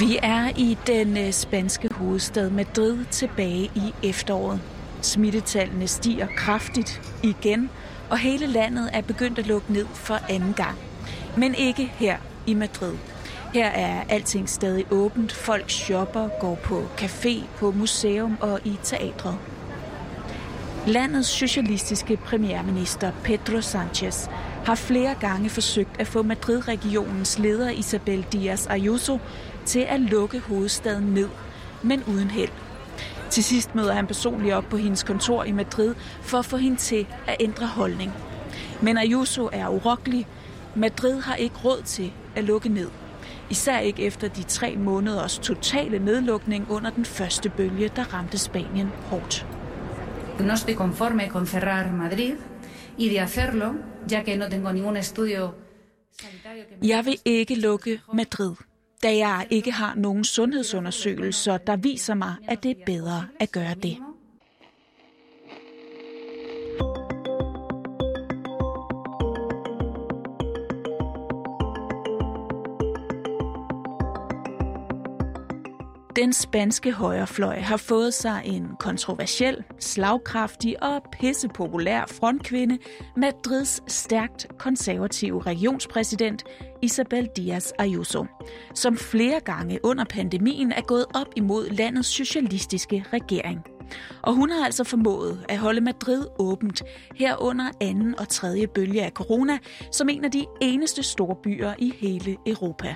Vi er i den øh, spanske hovedstad Madrid tilbage i efteråret. Smittetallene stiger kraftigt igen, og hele landet er begyndt at lukke ned for anden gang. Men ikke her i Madrid. Her er alting stadig åbent. Folk shopper, går på café, på museum og i teatret. Landets socialistiske premierminister Pedro Sanchez har flere gange forsøgt at få Madrid-regionens leder Isabel Díaz Ayuso til at lukke hovedstaden ned, men uden held. Til sidst møder han personligt op på hendes kontor i Madrid for at få hende til at ændre holdning. Men Ayuso er urokkelig. Madrid har ikke råd til at lukke ned. Især ikke efter de tre måneders totale nedlukning under den første bølge, der ramte Spanien hårdt. No estoy conforme con cerrar Madrid y de hacerlo, ya que no tengo ningún estudio Jeg vil ikke lukke Madrid, da jeg ikke har nogen sundhedsundersøgelser, der viser mig, at det er bedre at gøre det. Den spanske højrefløj har fået sig en kontroversiel, slagkraftig og pissepopulær frontkvinde, Madrids stærkt konservative regionspræsident Isabel Díaz Ayuso, som flere gange under pandemien er gået op imod landets socialistiske regering. Og hun har altså formået at holde Madrid åbent herunder anden og tredje bølge af corona som en af de eneste store byer i hele Europa.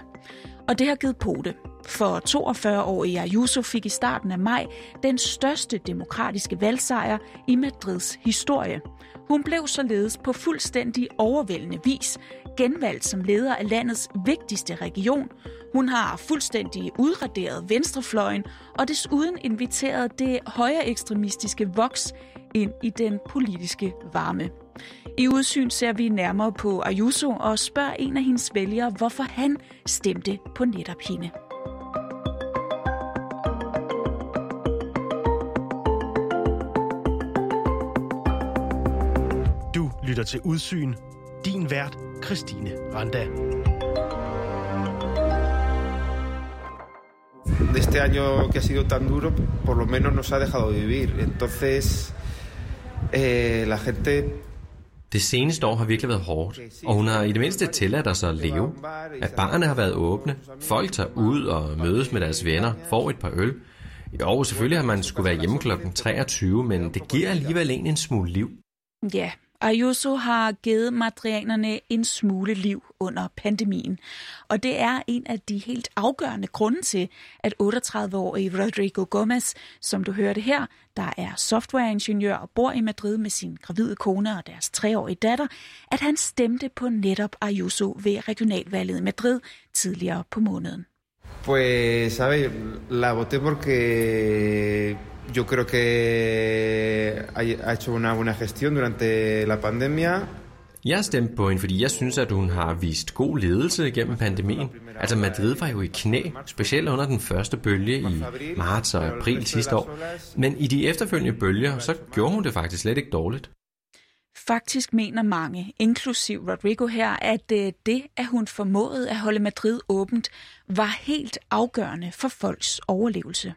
Og det har givet pote. For 42-årige Ayuso fik i starten af maj den største demokratiske valgsejr i Madrids historie. Hun blev således på fuldstændig overvældende vis genvalgt som leder af landets vigtigste region. Hun har fuldstændig udraderet venstrefløjen og desuden inviteret det højere ekstremistiske Vox ind i den politiske varme. I udsyn ser vi nærmere på Ayuso og spørger en af hendes vælgere, hvorfor han stemte på netop hende. Lytter til Udsyn. Din vært, Christine Randa. de este año que ha sido tan duro, por lo menos nos ha dejado vivir. Entonces, eh, la gente Det seneste år har virkelig været hårdt, og hun har i det mindste tilladt os at leve. At barne har været åbne, folk tager ud og mødes med deres venner, får et par øl. Jo, selvfølgelig har man skulle være hjemme klokken 23, men det giver alligevel en en smule liv. Ja, Ayuso har givet madrianerne en smule liv under pandemien. Og det er en af de helt afgørende grunde til, at 38-årige Rodrigo Gomez, som du hørte her, der er softwareingeniør og bor i Madrid med sin gravide kone og deres treårige datter, at han stemte på netop Ayuso ved regionalvalget i Madrid tidligere på måneden. Pues, ¿sabes? la voté porque yo creo que ha ha hecho una buena gestión durante la pandemia. Jeg stemte på hende, fordi jeg synes, at hun har vist god ledelse gennem pandemien. Altså Madrid var jo i knæ, specielt under den første bølge i marts og april sidste år. Men i de efterfølgende bølger, så gjorde hun det faktisk slet ikke dårligt. Faktisk mener mange, inklusiv Rodrigo her, at øh, det, at hun formåede at holde Madrid åbent, var helt afgørende for folks overlevelse.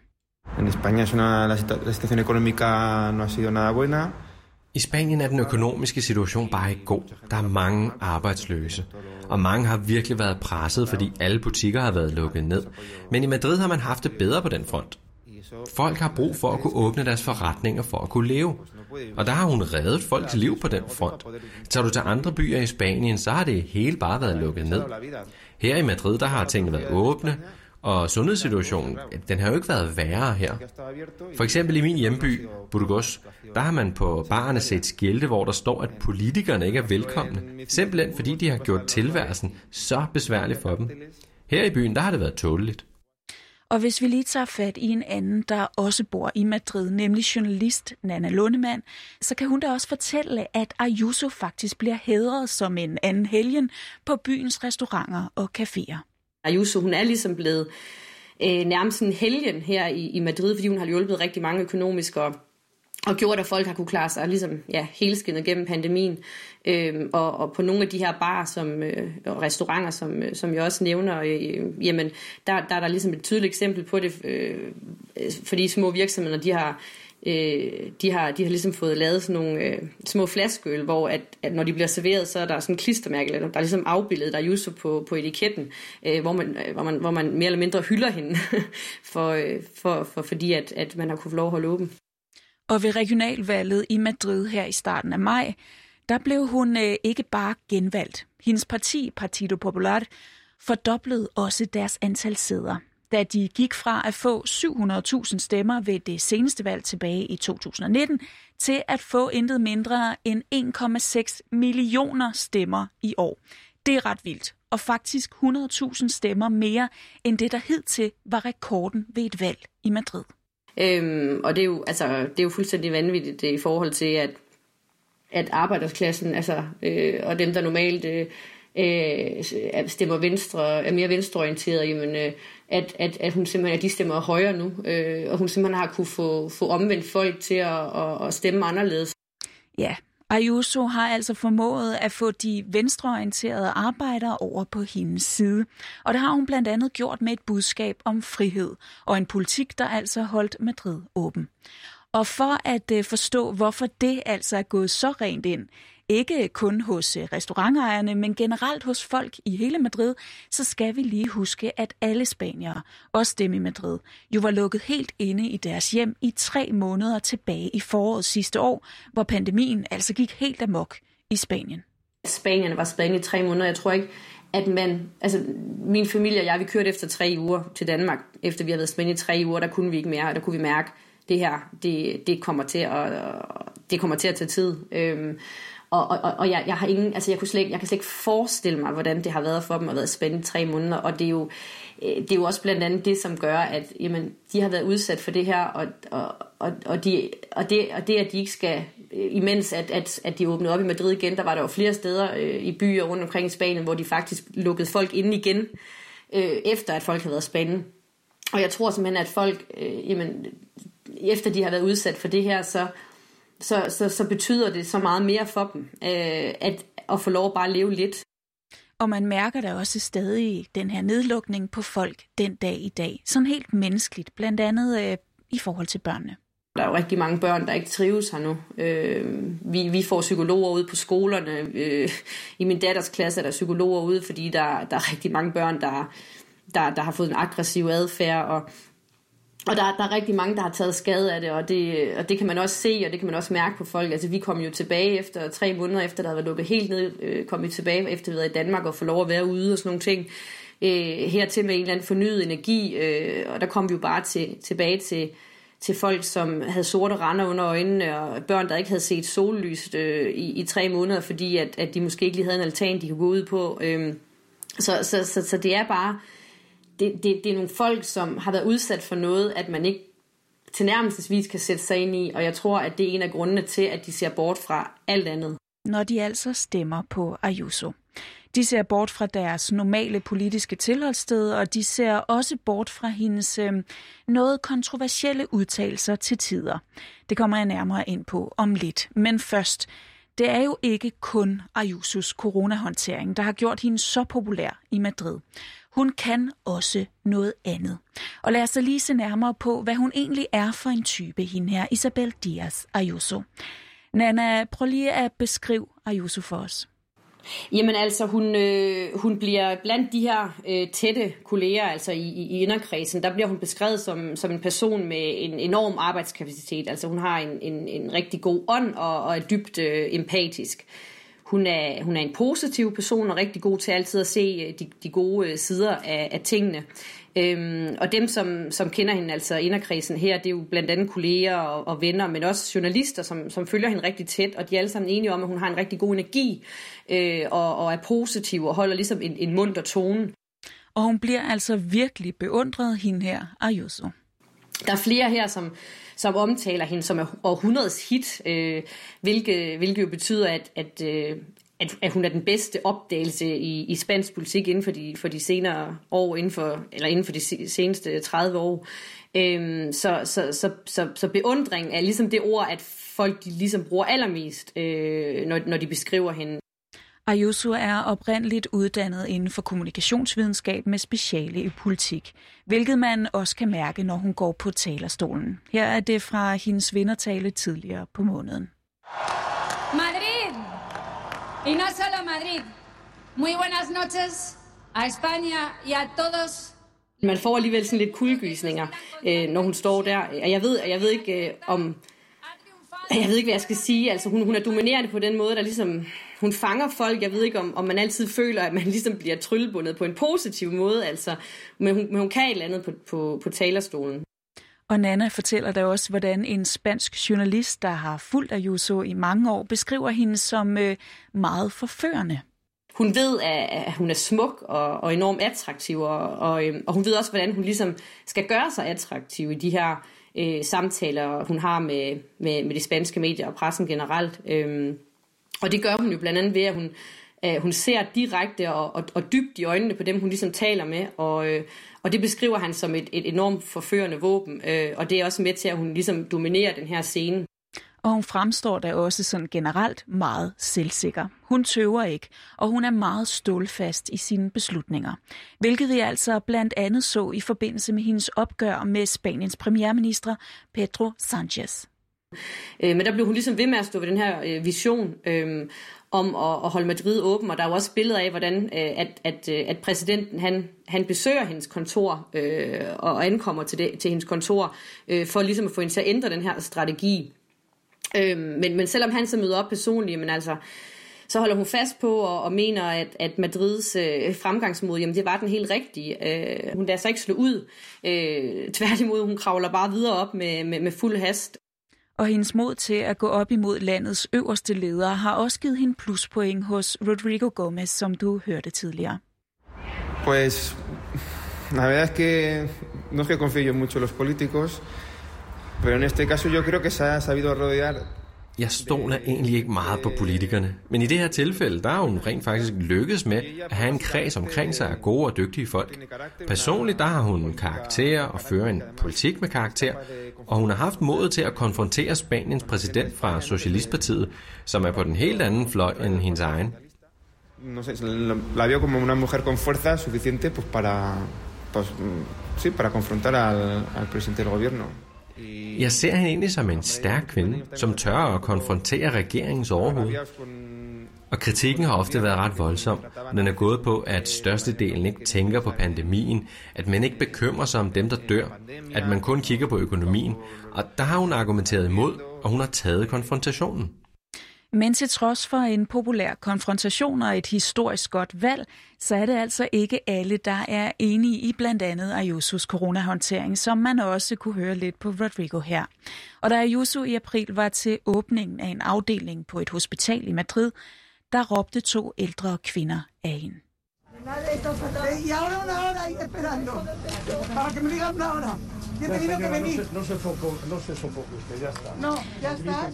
En España es una, la, situa- la situación económica no ha sido nada buena. I Spanien er den økonomiske situation bare ikke god. Der er mange arbejdsløse, og mange har virkelig været presset, fordi alle butikker har været lukket ned. Men i Madrid har man haft det bedre på den front. Folk har brug for at kunne åbne deres forretninger for at kunne leve. Og der har hun reddet folks liv på den front. Tager du til andre byer i Spanien, så har det hele bare været lukket ned. Her i Madrid, der har tingene været åbne, og sundhedssituationen, den har jo ikke været værre her. For eksempel i min hjemby, Burgos, der har man på barerne set skilte, hvor der står, at politikerne ikke er velkomne. Simpelthen fordi de har gjort tilværelsen så besværlig for dem. Her i byen, der har det været tåleligt. Og hvis vi lige tager fat i en anden, der også bor i Madrid, nemlig journalist Nana Lundemann, så kan hun da også fortælle, at Ayuso faktisk bliver hædret som en anden helgen på byens restauranter og caféer. Ayuso, hun er ligesom blevet øh, nærmest en helgen her i, i Madrid, fordi hun har hjulpet rigtig mange økonomisk og og gjort, at folk har kunne klare sig ligesom, ja, helskindet gennem pandemien. Øhm, og, og på nogle af de her barer som, øh, og restauranter, som, øh, som jeg også nævner, øh, jamen, der, der er der ligesom et tydeligt eksempel på det, øh, fordi små virksomheder, de har, øh, de har, de har ligesom fået lavet sådan nogle øh, små flaskeøl, hvor at, at når de bliver serveret, så er der sådan en klistermærke, eller der er ligesom afbildet der er på, på etiketten, øh, hvor, man, øh, hvor, man, hvor man mere eller mindre hylder hende, for, øh, for, for, fordi at, at man har kunnet få lov at holde åben. Og ved regionalvalget i Madrid her i starten af maj, der blev hun øh, ikke bare genvalgt. Hendes parti, Partido Popular, fordoblede også deres antal sæder. Da de gik fra at få 700.000 stemmer ved det seneste valg tilbage i 2019, til at få intet mindre end 1,6 millioner stemmer i år. Det er ret vildt, og faktisk 100.000 stemmer mere end det, der hidtil var rekorden ved et valg i Madrid. Øhm, og det er, jo, altså, det er jo fuldstændig vanvittigt øh, i forhold til, at, at arbejderklassen altså, øh, og dem, der normalt øh, øh, stemmer venstre, er mere venstreorienteret, jamen, øh, at, at, at hun simpelthen, at de stemmer højere nu, øh, og hun simpelthen har kunne få, få omvendt folk til at, at, at stemme anderledes. Ja, Ayuso har altså formået at få de venstreorienterede arbejdere over på hendes side. Og det har hun blandt andet gjort med et budskab om frihed og en politik, der altså holdt Madrid åben. Og for at øh, forstå, hvorfor det altså er gået så rent ind, ikke kun hos øh, restaurantejerne, men generelt hos folk i hele Madrid, så skal vi lige huske, at alle spaniere, også dem i Madrid, jo var lukket helt inde i deres hjem i tre måneder tilbage i foråret sidste år, hvor pandemien altså gik helt amok i Spanien. Spanien var Spanien i tre måneder. Jeg tror ikke, at man, altså min familie og jeg, vi kørte efter tre uger til Danmark, efter vi havde været i Spanien i tre uger, der kunne vi ikke mere, og der kunne vi mærke, det her, det, det kommer til at, det kommer til at tage tid. Øhm, og, og, og jeg, jeg har ingen, altså jeg, kunne slet, jeg kan slet ikke forestille mig, hvordan det har været for dem at være spændt i tre måneder, og det er jo, øh, det er jo også blandt andet det, som gør, at jamen, de har været udsat for det her, og, og, og, og, de, og, det, og det, at de ikke skal, øh, imens at, at, at de åbnede op i Madrid igen, der var der jo flere steder øh, i byer rundt omkring i Spanien, hvor de faktisk lukkede folk ind igen, øh, efter at folk havde været spændt. Og jeg tror simpelthen, at folk, øh, jamen, efter de har været udsat for det her, så så, så, så betyder det så meget mere for dem, øh, at, at få lov at bare leve lidt. Og man mærker da også stadig den her nedlukning på folk den dag i dag. Sådan helt menneskeligt, blandt andet øh, i forhold til børnene. Der er jo rigtig mange børn, der ikke trives her nu. Øh, vi, vi får psykologer ude på skolerne. Øh, I min datters klasse er der psykologer ude, fordi der, der er rigtig mange børn, der, der, der har fået en aggressiv adfærd, og og der, der er rigtig mange, der har taget skade af det og, det, og det kan man også se, og det kan man også mærke på folk. Altså vi kom jo tilbage efter tre måneder, efter der havde været lukket helt ned, øh, kom vi tilbage efter vi havde i Danmark og få lov at være ude og sådan nogle ting. Øh, hertil med en eller anden fornyet energi, øh, og der kom vi jo bare til, tilbage til, til folk, som havde sorte render under øjnene, og børn, der ikke havde set sollys øh, i, i tre måneder, fordi at, at de måske ikke lige havde en altan, de kunne gå ud på. Øh, så, så, så, så det er bare det, det, det er nogle folk, som har været udsat for noget, at man ikke tilnærmelsesvis kan sætte sig ind i, og jeg tror, at det er en af grundene til, at de ser bort fra alt andet. Når de altså stemmer på Ayuso. De ser bort fra deres normale politiske tilholdssted, og de ser også bort fra hendes øh, noget kontroversielle udtalelser til tider. Det kommer jeg nærmere ind på om lidt. Men først, det er jo ikke kun Ayusos coronahåndtering, der har gjort hende så populær i Madrid. Hun kan også noget andet. Og lad os så lige se nærmere på, hvad hun egentlig er for en type, hende her, Isabel Diaz Ayuso. Nana, prøv lige at beskrive Ayuso for os. Jamen altså, hun, øh, hun bliver blandt de her øh, tætte kolleger, altså i, i, inderkredsen, der bliver hun beskrevet som, som en person med en enorm arbejdskapacitet. Altså hun har en, en, en rigtig god ånd og, og er dybt øh, empatisk. Hun er, hun er en positiv person og rigtig god til altid at se øh, de, de gode øh, sider af, af tingene. Øhm, og dem, som, som kender hende, altså inderkredsen her, det er jo blandt andet kolleger og, og venner, men også journalister, som, som følger hende rigtig tæt, og de er alle sammen enige om, at hun har en rigtig god energi øh, og, og er positiv og holder ligesom en, en munter tone. Og hun bliver altså virkelig beundret, hende her, Ayuso. Der er flere her, som, som omtaler hende som århundredes hit, øh, hvilket, hvilket jo betyder, at, at, øh, at, at hun er den bedste opdagelse i, i spansk politik inden for de, for de senere år, inden for, eller inden for de seneste 30 år. Øhm, så, så, så, så, så beundring er ligesom det ord, at folk de ligesom bruger allermest, øh, når, når de beskriver hende. Ayuso er oprindeligt uddannet inden for kommunikationsvidenskab med speciale i politik, hvilket man også kan mærke, når hun går på talerstolen. Her er det fra hendes vindertale tidligere på måneden. Madrid, y no solo Madrid. Muy buenas noches a España y a todos man får alligevel sådan lidt kuldegysninger, øh, når hun står der. Og jeg ved, jeg ved ikke øh, om... Jeg ved ikke, hvad jeg skal sige. Altså, hun, hun er dominerende på den måde, der ligesom... Hun fanger folk. Jeg ved ikke, om, om man altid føler, at man ligesom bliver tryllebundet på en positiv måde. Altså, men, hun, men hun kan et eller andet på, på, på talerstolen. Og Nana fortæller da også, hvordan en spansk journalist, der har fulgt Ayuso i mange år, beskriver hende som øh, meget forførende hun ved, at hun er smuk og, og enormt attraktiv, og, og, øhm, og hun ved også, hvordan hun ligesom skal gøre sig attraktiv i de her øh, samtaler, hun har med, med, med de spanske medier og pressen generelt. Øhm, og det gør hun jo blandt andet ved, at hun, øh, hun ser direkte og, og, og dybt i øjnene på dem, hun ligesom taler med, og, øh, og det beskriver han som et, et enormt forførende våben, øh, og det er også med til, at hun ligesom dominerer den her scene og hun fremstår da også sådan generelt meget selvsikker. Hun tøver ikke, og hun er meget stålfast i sine beslutninger. Hvilket vi altså blandt andet så i forbindelse med hendes opgør med Spaniens premierminister Pedro Sanchez. Øh, men der blev hun ligesom ved med at stå ved den her øh, vision øh, om at, at holde Madrid åben, og der er jo også billeder af, hvordan øh, at, at, øh, at præsidenten han, han besøger hendes kontor øh, og ankommer til, det, til hendes kontor øh, for ligesom at få hende til at ændre den her strategi. Øhm, men, men selvom han så møder op personligt, men altså, så holder hun fast på og, og mener, at, at Madrids øh, fremgangsmåde, jamen det var den helt rigtige. Øh, hun lader sig ikke slå ud. Øh, tværtimod, hun kravler bare videre op med, med, med fuld hast. Og hendes mod til at gå op imod landets øverste ledere har også givet hende pluspoint hos Rodrigo Gomez, som du hørte tidligere. Pues, la verdad es que no es que confío yo mucho en los políticos, Pero en este caso yo creo que se ha sabido rodear jeg stoler egentlig ikke meget på politikerne, men i det her tilfælde, der er hun rent faktisk lykkes med at have en kreds omkring sig af gode og dygtige folk. Personligt, der har hun karakter og fører en politik med karakter, og hun har haft modet til at konfrontere Spaniens præsident fra Socialistpartiet, som er på den helt anden fløj end hendes egen. No sé, la veo como una mujer con fuerza suficiente pues para, pues, mm, sí, para confrontar al, al presidente del gobierno. Jeg ser hende egentlig som en stærk kvinde, som tør at konfrontere regeringens overhoved. Og kritikken har ofte været ret voldsom. Den er gået på, at størstedelen ikke tænker på pandemien, at man ikke bekymrer sig om dem, der dør, at man kun kigger på økonomien. Og der har hun argumenteret imod, og hun har taget konfrontationen. Men til trods for en populær konfrontation og et historisk godt valg, så er det altså ikke alle, der er enige i blandt andet Ayusos coronahåndtering, som man også kunne høre lidt på Rodrigo her. Og da Ayuso i april var til åbningen af en afdeling på et hospital i Madrid, der råbte to ældre kvinder af hende. Y ahora una hora esperando para que me digan una hora.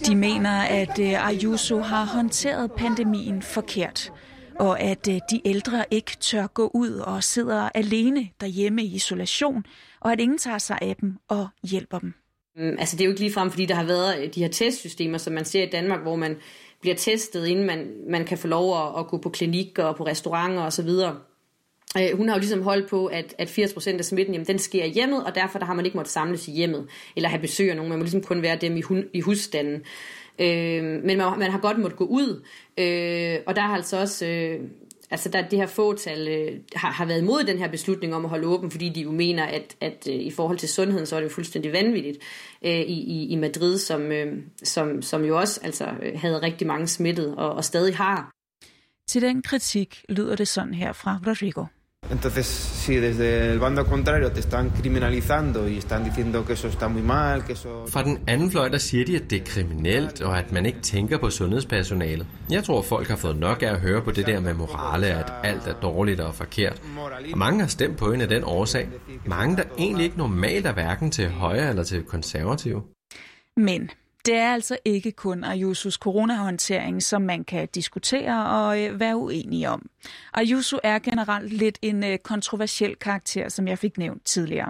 De mener, at øh, Ayuso har håndteret pandemien forkert, og at øh, de ældre ikke tør gå ud og sidder alene derhjemme i isolation, og at ingen tager sig af dem og hjælper dem. Mm, altså det er jo ikke ligefrem, fordi der har været øh, de her testsystemer, som man ser i Danmark, hvor man bliver testet, inden man, man kan få lov at, at gå på klinik og på restauranter osv. Øh, hun har jo ligesom holdt på, at, at 80% af smitten, jamen, den sker i hjemmet, og derfor der har man ikke måttet samles i hjemmet, eller have besøg af nogen. Man må ligesom kun være dem i, hun, i husstanden. Øh, men man, man har godt måttet gå ud, øh, og der har altså også... Øh, altså der, det her fåtal øh, har, har været imod den her beslutning om at holde åben, fordi de jo mener, at, at øh, i forhold til sundheden, så er det jo fuldstændig vanvittigt øh, i, i, i Madrid, som, øh, som, som jo også altså, øh, havde rigtig mange smittet og, og stadig har. Til den kritik lyder det sådan her fra Rodrigo. Entonces, si desde el bando contrario te están criminalizando y están diciendo que eso está muy mal, que eso... Fra den anden fløj, der siger de, at det er kriminelt, og at man ikke tænker på sundhedspersonalet. Jeg tror, folk har fået nok af at høre på det der med morale, at alt er dårligt og forkert. Og mange har stemt på en af den årsag. Mange, der egentlig ikke normalt er hverken til højre eller til konservative. Men det er altså ikke kun Ayusos coronahåndtering, som man kan diskutere og øh, være uenige om. Ayuso er generelt lidt en øh, kontroversiel karakter, som jeg fik nævnt tidligere.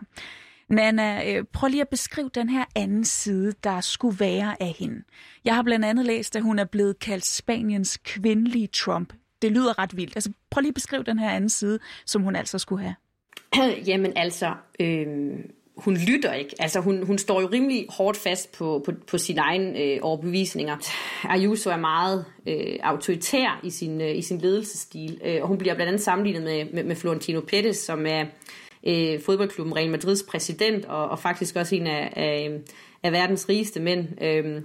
Nana, øh, prøv lige at beskrive den her anden side, der skulle være af hende. Jeg har blandt andet læst, at hun er blevet kaldt Spaniens kvindelige Trump. Det lyder ret vildt. Altså, prøv lige at beskrive den her anden side, som hun altså skulle have. Jamen altså, øh, hun lytter ikke. Altså hun, hun står jo rimelig hårdt fast på, på, på sine egne øh, overbevisninger. Ayuso er meget øh, autoritær i sin, øh, i sin ledelsesstil, øh, og hun bliver blandt andet sammenlignet med, med, med Florentino Pérez, som er øh, fodboldklubben Real Madrids præsident, og, og faktisk også en af, af, af verdens rigeste mænd. Øh,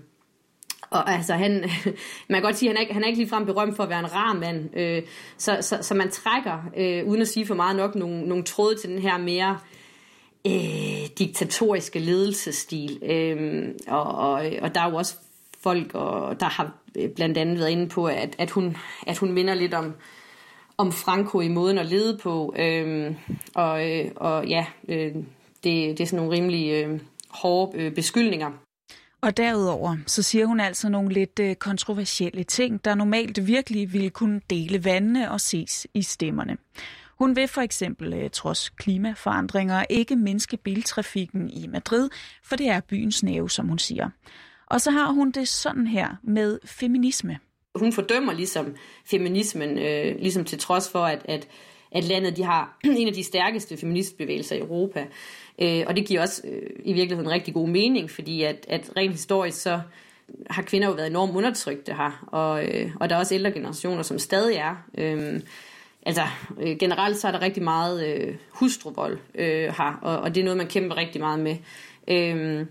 og altså han, man kan godt sige, at han er, han er ikke ligefrem berømt for at være en rar mand. Øh, så, så, så man trækker, øh, uden at sige for meget nok, nogle, nogle tråde til den her mere øh, Øh, diktatoriske ledelsesstil. Øh, og, og, og der er jo også folk, og der har øh, blandt andet været inde på, at, at, hun, at hun minder lidt om, om Franco i måden at lede på. Øh, og, øh, og ja, øh, det, det er sådan nogle rimelig øh, hårde øh, beskyldninger. Og derudover så siger hun altså nogle lidt øh, kontroversielle ting, der normalt virkelig ville kunne dele vandene og ses i stemmerne. Hun vil for eksempel, øh, trods klimaforandringer, ikke mindske biltrafikken i Madrid, for det er byens nerve, som hun siger. Og så har hun det sådan her med feminisme. Hun fordømmer ligesom feminismen, øh, ligesom til trods for, at, at, at landet de har en af de stærkeste feministbevægelser i Europa. Øh, og det giver også øh, i virkeligheden en rigtig god mening, fordi at, at rent historisk så har kvinder jo været enormt undertrykte her, og, øh, og der er også ældre generationer, som stadig er. Øh, altså øh, generelt så er der rigtig meget øh, hustruvold øh, her, og, og det er noget, man kæmper rigtig meget med. Øh,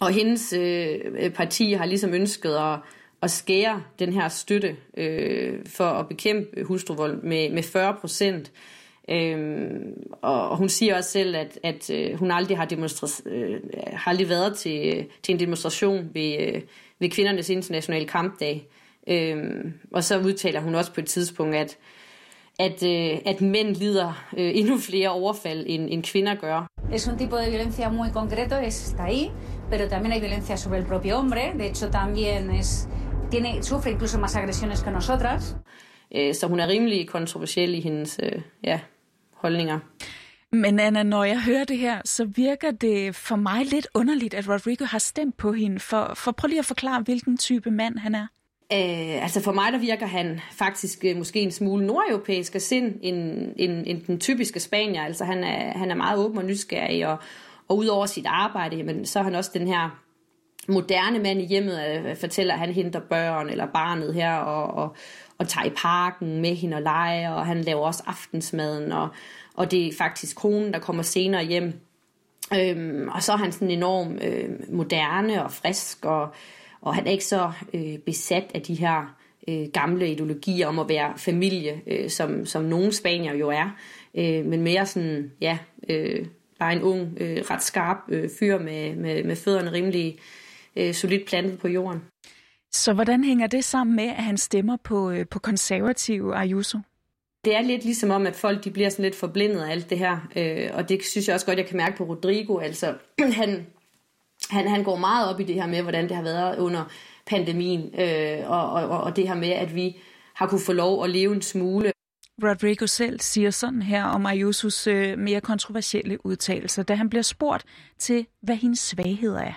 og hendes øh, parti har ligesom ønsket at, at skære den her støtte øh, for at bekæmpe hustruvold med, med 40 procent. Øhm, og, og hun siger også selv, at, at øh, hun aldrig har, demonstra- øh, har aldrig været til, til en demonstration ved, øh, ved kvindernes internationale kampdag. Øhm, og så udtaler hun også på et tidspunkt, at, at, øh, at mænd lider øh, endnu flere overfald, end, end kvinder gør. Es un tipo de violencia muy concreto, es, está ahí, pero también hay violencia sobre el propio hombre. De hecho, también es, tiene, sufre incluso más agresiones que nosotras. Øh, så hun er rimelig kontroversiel i hendes øh, ja, holdninger. Men Anna, når jeg hører det her, så virker det for mig lidt underligt, at Rodrigo har stemt på hende. For, for prøv lige at forklare, hvilken type mand han er. Øh, altså for mig der virker han faktisk øh, måske en smule nordeuropæisk af sind end, end, end den typiske spanier. Altså han er, han er meget åben og nysgerrig, og, og udover sit arbejde, jamen, så er han også den her moderne mand i hjemmet, øh, fortæller, at han henter børn eller barnet her, og, og, og tager i parken med hende og leger, og han laver også aftensmaden, og, og det er faktisk konen, der kommer senere hjem. Øhm, og så er han sådan enormt øh, moderne og frisk, og, og han er ikke så øh, besat af de her øh, gamle ideologier om at være familie, øh, som, som nogle spanier jo er, øh, men mere sådan, ja, øh, bare en ung, øh, ret skarp øh, fyr med, med, med fødderne rimelig øh, solidt plantet på jorden. Så hvordan hænger det sammen med, at han stemmer på, øh, på konservative Ayuso? Det er lidt ligesom om, at folk de bliver sådan lidt forblindet af alt det her, øh, og det synes jeg også godt, jeg kan mærke på Rodrigo. Altså, han, han, han går meget op i det her med, hvordan det har været under pandemien, øh, og, og, og det her med, at vi har kunne få lov at leve en smule. Rodrigo selv siger sådan her om Ayusos øh, mere kontroversielle udtalelser, da han bliver spurgt til, hvad hendes svagheder er.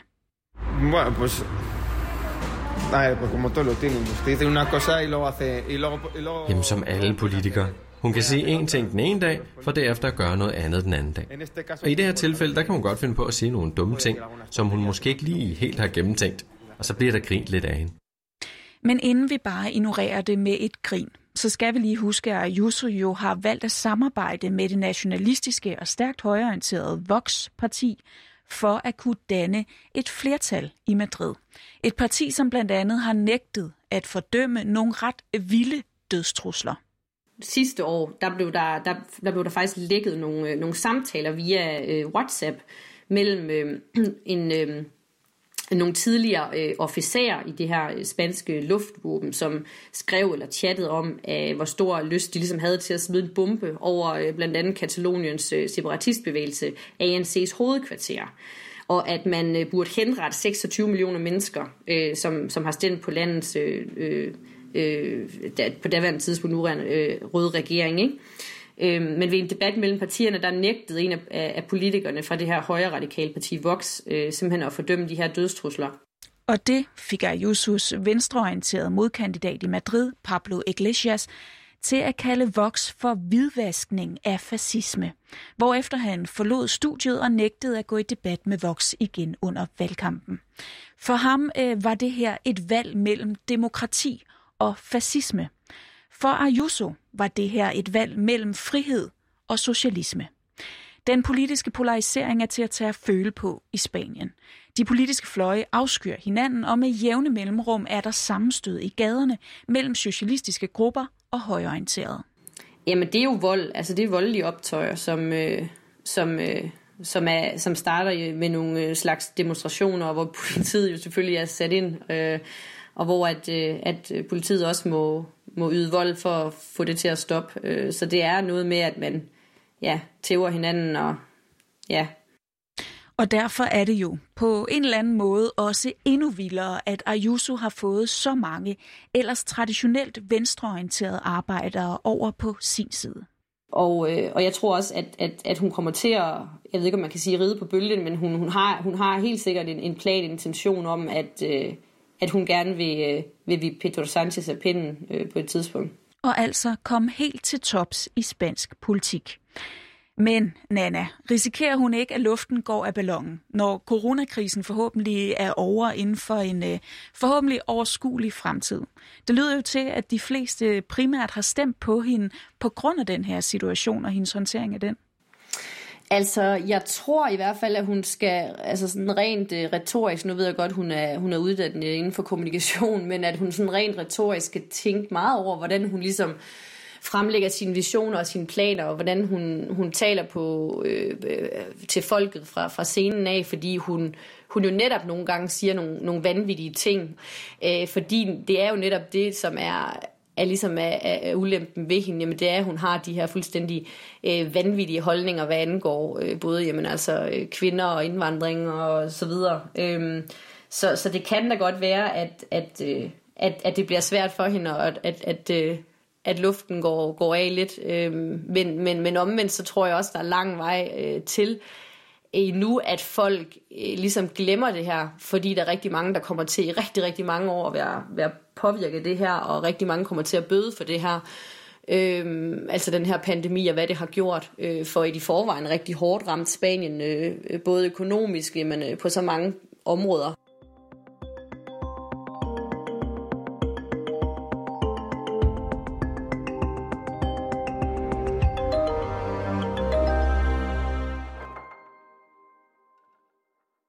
Bueno, pues Nej, pues como todos lo tienen. Usted dice una cosa y luego hace... Y luego, y luego... Jamen som alle politikere. Hun kan sige én ting den ene dag, for derefter at gøre noget andet den anden dag. Og i det her tilfælde, der kan hun godt finde på at sige nogle dumme ting, som hun måske ikke lige helt har gennemtænkt. Og så bliver der grint lidt af hende. Men inden vi bare ignorerer det med et grin, så skal vi lige huske, at Ayuso jo har valgt at samarbejde med det nationalistiske og stærkt højorienterede Vox-parti, for at kunne danne et flertal i Madrid. Et parti, som blandt andet har nægtet at fordømme nogle ret vilde dødstrusler. Sidste år, der blev der, der, der, blev der faktisk lækket nogle, øh, nogle samtaler via øh, WhatsApp mellem øh, en, øh, nogle tidligere øh, officerer i det her øh, spanske luftvåben, som skrev eller chattede om, øh, hvor stor lyst de ligesom havde til at smide en bombe over øh, blandt andet Kataloniens øh, separatistbevægelse, ANC's hovedkvarter. og at man øh, burde henrette 26 millioner mennesker, øh, som, som har stemt på landets øh, øh øh, der, på daværende tidspunkt nuværende øh, røde regering. Ikke? Øh, men ved en debat mellem partierne, der nægtede en af, af politikerne fra det her højre radikale parti Vox øh, simpelthen at fordømme de her dødstrusler. Og det fik Ayusos venstreorienterede modkandidat i Madrid, Pablo Iglesias, til at kalde Vox for hvidvaskning af fascisme, hvorefter han forlod studiet og nægtede at gå i debat med Vox igen under valgkampen. For ham øh, var det her et valg mellem demokrati og fascisme. For Ayuso var det her et valg mellem frihed og socialisme. Den politiske polarisering er til at tage at føle på i Spanien. De politiske fløje afskyr hinanden, og med jævne mellemrum er der sammenstød i gaderne mellem socialistiske grupper og højorienterede. Jamen det er jo vold, altså det er voldelige optøjer, som, øh, som, øh, som, er, som starter med nogle øh, slags demonstrationer, hvor politiet jo selvfølgelig er sat ind, øh, og hvor at, øh, at politiet også må, må yde vold for at få det til at stoppe. Øh, så det er noget med, at man ja, tæver hinanden og ja, og derfor er det jo på en eller anden måde også endnu vildere, at Ayuso har fået så mange ellers traditionelt venstreorienterede arbejdere over på sin side. Og, øh, og jeg tror også, at, at, at hun kommer til at, jeg ved ikke om man kan sige ride på bølgen, men hun, hun, har, hun har helt sikkert en, en plan, en intention om, at, øh, at hun gerne vil, øh, vil vi Pedro Sanchez af pinden øh, på et tidspunkt. Og altså komme helt til tops i spansk politik. Men, Nana, risikerer hun ikke, at luften går af ballonen, når coronakrisen forhåbentlig er over inden for en øh, forhåbentlig overskuelig fremtid? Det lyder jo til, at de fleste primært har stemt på hende på grund af den her situation og hendes håndtering af den. Altså, jeg tror i hvert fald, at hun skal, altså sådan rent øh, retorisk, nu ved jeg godt, hun er, hun er uddannet inden for kommunikation, men at hun sådan rent retorisk skal tænke meget over, hvordan hun ligesom fremlægger sine visioner og sine planer, og hvordan hun, hun taler på, øh, øh, til folket fra, fra scenen af, fordi hun, hun jo netop nogle gange siger nogle, nogle vanvittige ting. Øh, fordi det er jo netop det, som er, er ligesom er, er ulempen ved hende, jamen det er, at hun har de her fuldstændig øh, vanvittige holdninger, hvad angår øh, både jamen, altså, øh, kvinder og indvandring og så videre. Øh, så, så det kan da godt være, at, at, øh, at, at det bliver svært for hende, og at, at, at, øh, at luften går, går af lidt. Øh, men, men, men omvendt, så tror jeg også, der er lang vej øh, til endnu, at folk øh, ligesom glemmer det her, fordi der er rigtig mange, der kommer til i rigtig, rigtig mange år at være, være påvirket af det her, og rigtig mange kommer til at bøde for det her. Øhm, altså den her pandemi og hvad det har gjort øh, for et i forvejen rigtig hårdt ramt Spanien, øh, øh både økonomisk, men øh, på så mange områder.